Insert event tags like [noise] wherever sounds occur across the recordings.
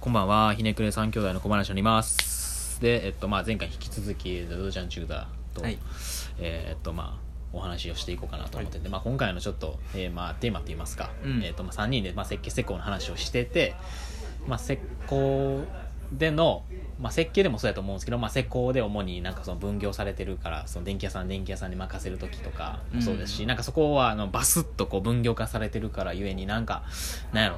こんばんは、ひねくれ三兄弟の小話になります。で、えっと、まあ、前回引き続き、ドドちゃんチューダーと、はい。えーっと、まあ、お話をしていこうかなと思ってて、まあ、今回のちょっと、えーまあ、テーマって言いますか、うん。えーっと、まあ、3人で、まあ、設計施工の話をしてて、まあ、施工での、まあ、設計でもそうやと思うんですけど、まあ、施工で主になんかその分業されてるからその電気屋さん電気屋さんに任せる時とかもそうですし、うんなんかそこはあのバスッとこう分業化されてるからゆえになんかなんやろ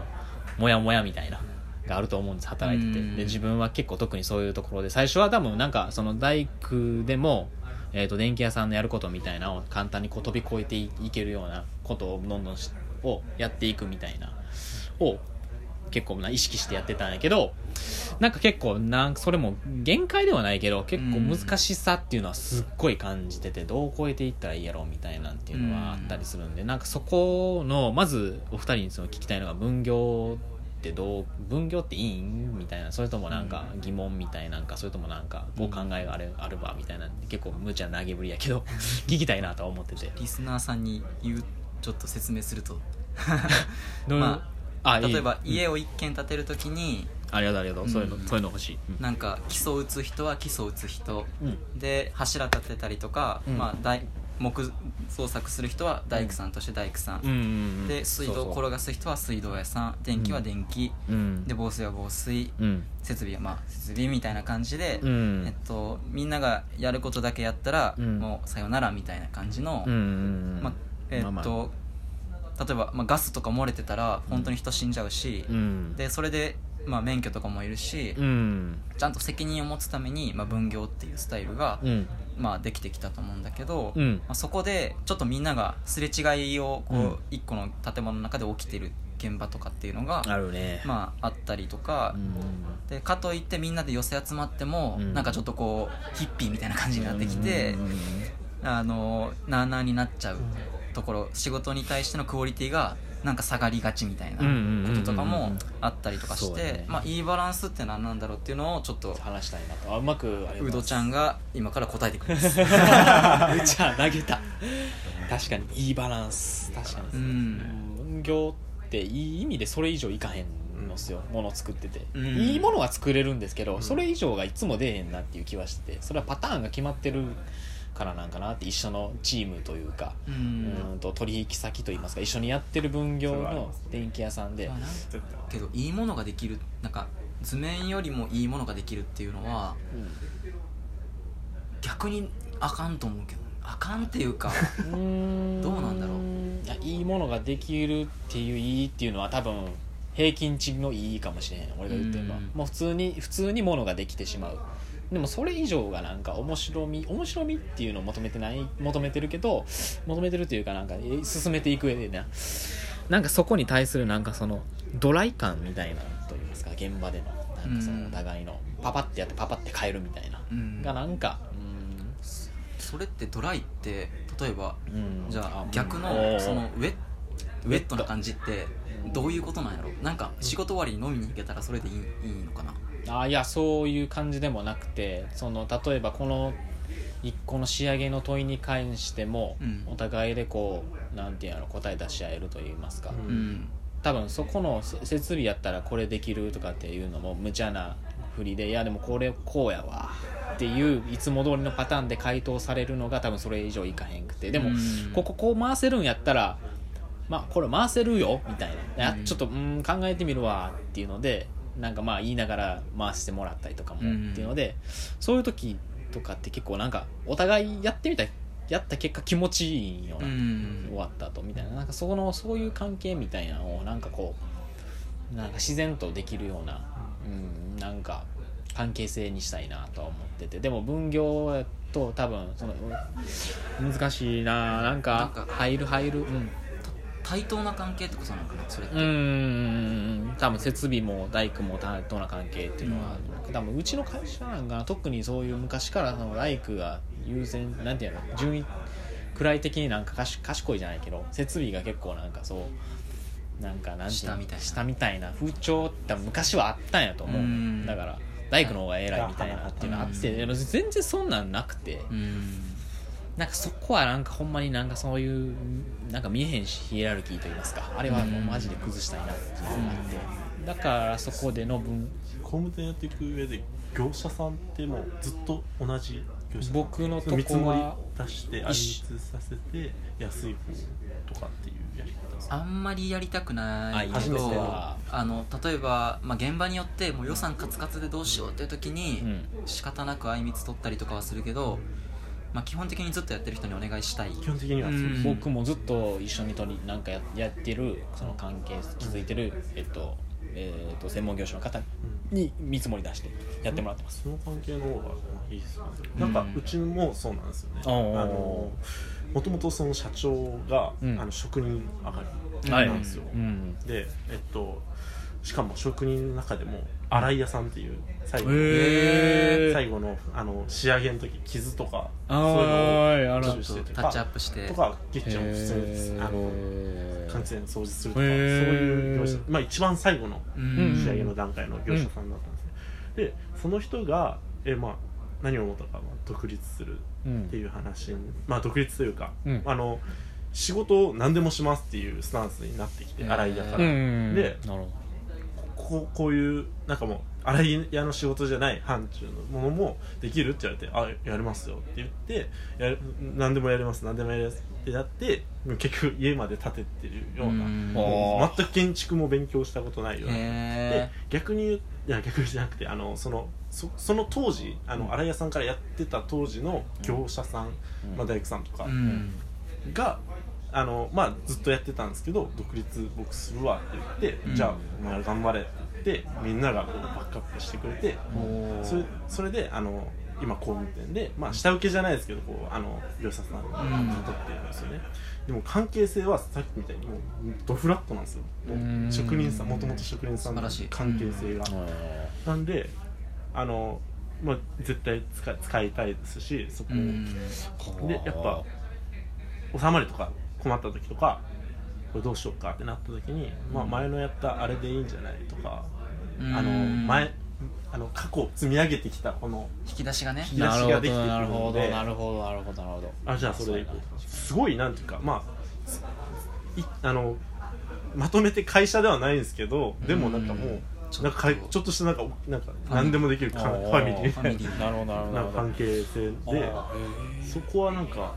モヤモヤみたいながあると思うんです働いてて。うん。で自分は結構特にそういうところで。最初は多分なんかその大工でもえー、と電気屋さんのやることみたいなのを簡単にこう飛び越えていいけるようなことをどんどんしをやっていくみたいなを結構な意識してやってたんやけどなんか結構なんかそれも限界ではないけど結構難しさっていうのはすっごい感じててどう超えていったらいいやろうみたいなんっていうのはあったりするんでなんかそこのまずお二人にその聞きたいのが分業ってどう分業っていいん？みたいな。それともなんか疑問みたいなんかそれともなんかお考えがあれあるばみたいな結構無茶な投げぶりやけど [laughs] 聞きたいなとは思ってて。リスナーさんに言うちょっと説明すると。[laughs] どういうまあいい。例えばうん家を一軒建てるときにありがとうありがとう、そういうのうん。そういうの欲しい、うん。なんか基礎打つ人は基礎打つ人。うん。で柱立てたりとか、うん。まあ、大木創作する人は大工さんとして大工さん、うんで水道を転がす人は水道屋さん。電気は電気、うん。で防水は防水。うん。設備はまあ設備みたいな感じで、うん。えっと、みんながやることだけやったら、うん。もうさよならみたいな感じの、まあえっと、まあま例えば、まあ、ガスとか漏れてたら本当に人死んじゃうし、うん。でそれで、まあ、免許とかもいるし、うん。ちゃんと責任を持つために、まあ、分業っていうスタイルが、うん。まあ、できてきたと思うんだけど、うん。まあ、そこでちょっとみんながすれ違いをこう、うん一個の建物の中で起きてる現場とかっていうのが、あるね。まあ、あったりとかう、ん。でかといってみんなで寄せ集まっても、うん。なんかちょっとこうヒッピーみたいな感じになってきて、うん。あのなあなあになっちゃうところ仕事に対してのクオリティがなんか下がりがちみたいなこととかもあったりとかしてね。まあいいバランスって何なんだろうっていうのをちょっと話したいなと。あうまくウドちゃんが今から答えてくれます。[laughs] うちは投げた。確かに。いいバランス。確かに。うん。分業っていい意味でそれ以上いかへんのっすよ。もの作ってて、うん。いいものは作れるんですけど、ん。それ以上がいつも出えへんなっていう気はしててそれはパターンが決まってるからなんかなって一緒のチームというか、ううんんと取引先といいますか一緒にやってる分業の電気屋さんで。けどいいものができるなんか図面よりもいいものができるっていうのは逆にあかんと思うけどあかんっていうかうん。どうなんだろう。いやいいものができるっていういいっていうのは多分平均値のいいかもしれへん。俺が言ってるのは。うん。もう普通に普通にものができてしまうでもそれ以上がなんか面白み面白みっていうのを求めてない求めてるけど求めてるというかなんかえ進めていく上でな。なんかそこに対するなんかそのドライ感みたいなと言いますか現場での。なんかそのお互いのパパってやってパパって変えるみたいな。うん。がなんかそれってドライって例えばうん。うんじゃあうん。逆おのー。そのウェウェット。な感じってどういうことなんやろ？なんか仕事終わりに飲みに行けたらそれでいいいいのかな？あいやそういう感じでもなくてその例えばこの一個の仕上げの問いに関しても、うん。お互いでこうなんていうの答え出し合えるといいますか、うん。ん多分そこのせ設備やったらこれできるとかっていうのも無茶なふりでいやでもこれこうやわっていういつも通りのパターンで回答されるのが多分それ以上いかへんくて。でも、うん。こここう回せるんやったらまあこれ回せるよみたいな、あうん。ちょっとうん考えてみるわっていうのでなんかまあ言いながら回してもらったりとかもってうんいうので、そういう時とかって結構なんかお互いやってみたやった結果気持ちいいよううな、ん。終わった後みたいななんかそこのそういう関係みたいなのをなんかこうなんか自然とできるような、うん、なんか関係性にしたいなとは思っててでも分業やと多分そのうん難しいななんか入る入るうん。対等な関係ってことなのかなそれって。うーん多分設備も大工も対等な関係っていうのは、多分うちの会社なんかな特にそういう昔からその大工が優先なんていうの順位位的になんかかし賢いじゃないけど設備が結構なんかそうなんかなんていうみたいな。下みたいな風潮って昔はあったんやと思う。うん。だから大工の方が偉いみたいなっていうのあって全然そんなんなくて。うんなんかそこはなんかほんまになんかそういうなんか見えへんしヒエラルキーと言いますかあれはもうマジで崩したいなっていうのがあって、だからそこでの分工務店やっていく上で業者さんってもうずっと同じ業者さん僕のとこは見積もり出して暗立させて安い方とかっていうやり方。ですかあんまりやりたくないあけどあの例えば、まあ、現場によってもう予算カツカツでどうしようっていう時に、うん。仕方なくあいみつ取ったりとかはするけど、まあ、基本的にずっとやってる人にお願いしたい。基本的にはそうです、うん。僕もずっと一緒に取りなんかややってるその関係築いてる、えっとえっと専門業種の方に見積もり出してやってもらってます、その関係の方がいいですよね、うん。なんかうちもそうなんですよね、おーあのもともとその社長が、うん。あの職人上がりはいなんですよ、うんでえっとしかも職人の中でも洗い屋さんっていう最後。の、へー。最後のあの仕上げの時傷とかあそういうのをーあら処理してとタッチアッかプして。とかキッチンを普通にあの完全掃除するとかそういう業者。まあ一番最後のうん。仕上げの段階の業者さんだったんですね、でその人がえまあ何を思ったか、まあ、独立するうんっていう話にまあ独立というか、うん。あの仕事を何でもしますっていうスタンスになってきて洗い屋から、うんでなるほこうこういうなんかもう洗い屋の仕事じゃない範疇のものもできるって言われて「あやりますよ」って言ってやる何でもやります何でもやりますってやって結局家まで建ててるような、う全く建築も勉強したことないような。でへ逆に言ういや逆じゃなくてあのそのそその当時あの洗い屋さんからやってた当時の業者さん、うん。まあ、大工さんとかが、あのまあ、ずっとやってたんですけど独立僕するわって言って、うん。じゃあお前ら頑張れって言ってみんながこうバックアップしてくれてそれそれであの今工務店で、まあ、下請けじゃないですけどこうあの業者さんに雇ってるんですよね、でも関係性はさっきみたいにもうドフラットなんですよ。職人さんもともと職人さんの関係性が、なんであの、まあ、絶対使い使いたいですしそこでやっぱ収まりとか困った時とかこれどうしようかってなった時に、まあ、前のやったあれでいいんじゃないとか、うん。あの前あの過去積み上げてきたこの引き出しがね。引き出しができてくるので。なるほどなるほどなるほどなるほどあじゃあそれすごいなんていうかまあいあのまとめて会社ではないんですけどでもなんかもうなんかちょっとしたなんかなんか何でもできるファミリー。なるほどなるほどな関係性であそこはなんか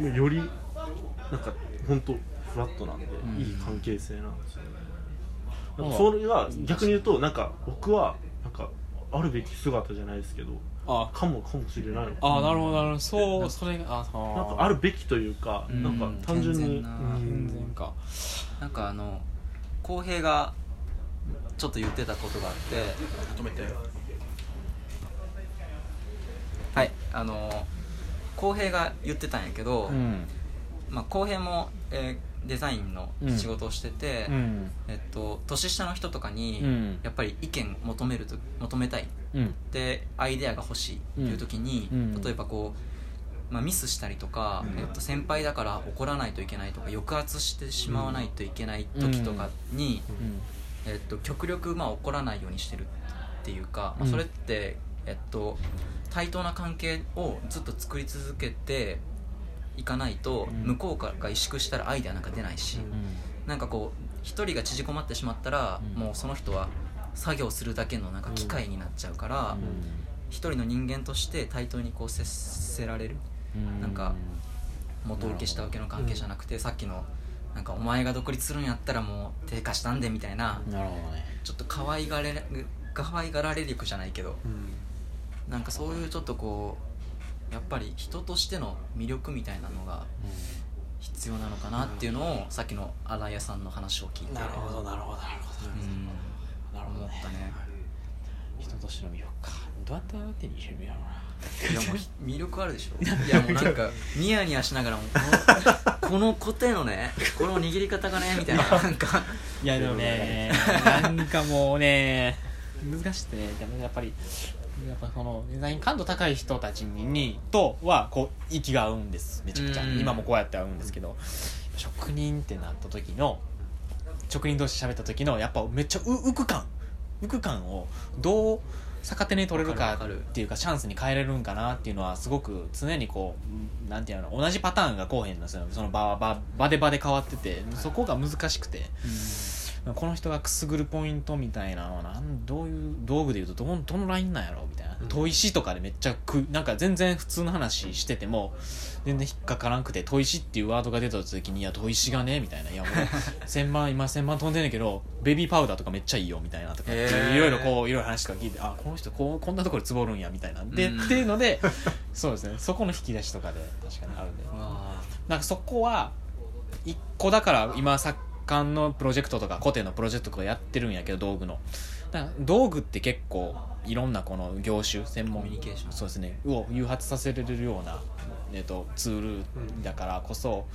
よりなんか本当フラットなんで、ん。いい関係性なんですよね。なんそれが逆に言うとなんか僕はなんかあるべき姿じゃないですけどあ。かもかもしれないのかあなるほどなるほど。そうそれがああなんかあるべきというか、うん。なんか単純に健全なうん。全然か。なんかあの浩平がちょっと言ってたことがあって止めて。はいあの浩平が言ってたんやけど、うん。まあ、浩平も、えーデザインのうん仕事をしてて、うん。えっと、年下の人とかに、うん。やっぱり意見求めると求めたい。うん。でアイデアが欲しいっていう時に、うん。例えばこう、まあ、ミスしたりとか、うん。えっと、先輩だから怒らないといけないとか抑圧してしまわないといけない時とかに、えっと、極力まあ怒らないようにしてるっていうか、まあ、うん。それって、えっと、対等な関係をずっと作り続けていかないと、うん。向こうからが萎縮したらアイデアなんか出ないし、うん。なんかこう一人が縮こまってしまったら、うん。もうその人は作業するだけのなんか機械になっちゃうから、一人の人間として対等にこう接せられるうん。なんか元受けしたわけの関係じゃなくて、さっきのなんかお前が独立するんやったらもう低下したんでみたいな、なるほどね。ちょっと可愛がれ可愛がられ力じゃないけどうん。なんかそういうちょっとこうやっぱり人としての魅力みたいなのが必要なのかなっていうのをさっきの新井屋さんの話を聞いてなるほどなるほどなるほど。うんなるほどね思ったね。人としての魅力か。どうやって手に入れるんやろうないやもう魅力あるでしょ。[laughs] いやもうなんかニヤニヤしながらもこのこのコテのねこの握り方がねみたいななんか。いやでもねなんかもうね難しくてね。でもやっぱりやっぱそのデザイン感度高い人たちににとはこう息が合うんです。めちゃくちゃ。うん。今もこうやって合うんですけど。職人ってなった時の職人同士喋った時のやっぱめっちゃう浮く感。浮く感をどう逆手に取れるかっていうかチャンスに変えれるんかなっていうのはすごく常にこうなんていうの同じパターンがこうへんのですよ。その場は場場で場で変わっててそこが難しくてこの人がくすぐるポイントみたいなのはなんどういう道具でいうとどのどのラインなんやろみたいな。うん。砥石とかでめっちゃくなんか全然普通の話してても全然引っかからんくて砥石っていうワードが出た時にいや砥石がねみたいな。いやもう [laughs] 1000万今1000万飛んでんねんけどベビーパウダーとかめっちゃいいよみたいなとかいろいろこういろいろ話とか聞いてあこの人こうこんなところでつぼるんやみたいな。ん。で、うんっていうので [laughs] そうですね。そこの引き出しとかで確かにあるんで。なんかそこは一個だから今作家のプロジェクトとか古典のプロジェクトとかやってるんやけど道具の。だから道具って結構いろんなこの業種専門コミュニケーション。そうですね。を誘発させれるような、えっとツールだからこそ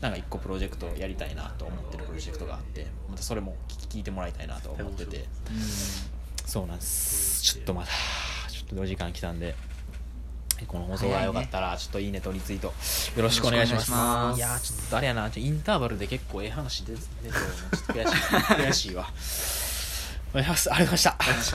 なんか一個プロジェクトやりたいなと思ってるプロジェクトがあってまたそれも聞聞いてもらいたいなと思ってて。ーう。んそうなんです。ちょっとまだちょっとお時間来たんでこの放送が良かったらちょっといいねとリツイートよろしくお願いします。よろしくお願いします。いやーちょっとあれやなちょインターバルで結構ええ話出て出てちょっと悔しい悔しいわ。お願いしますありがとうございました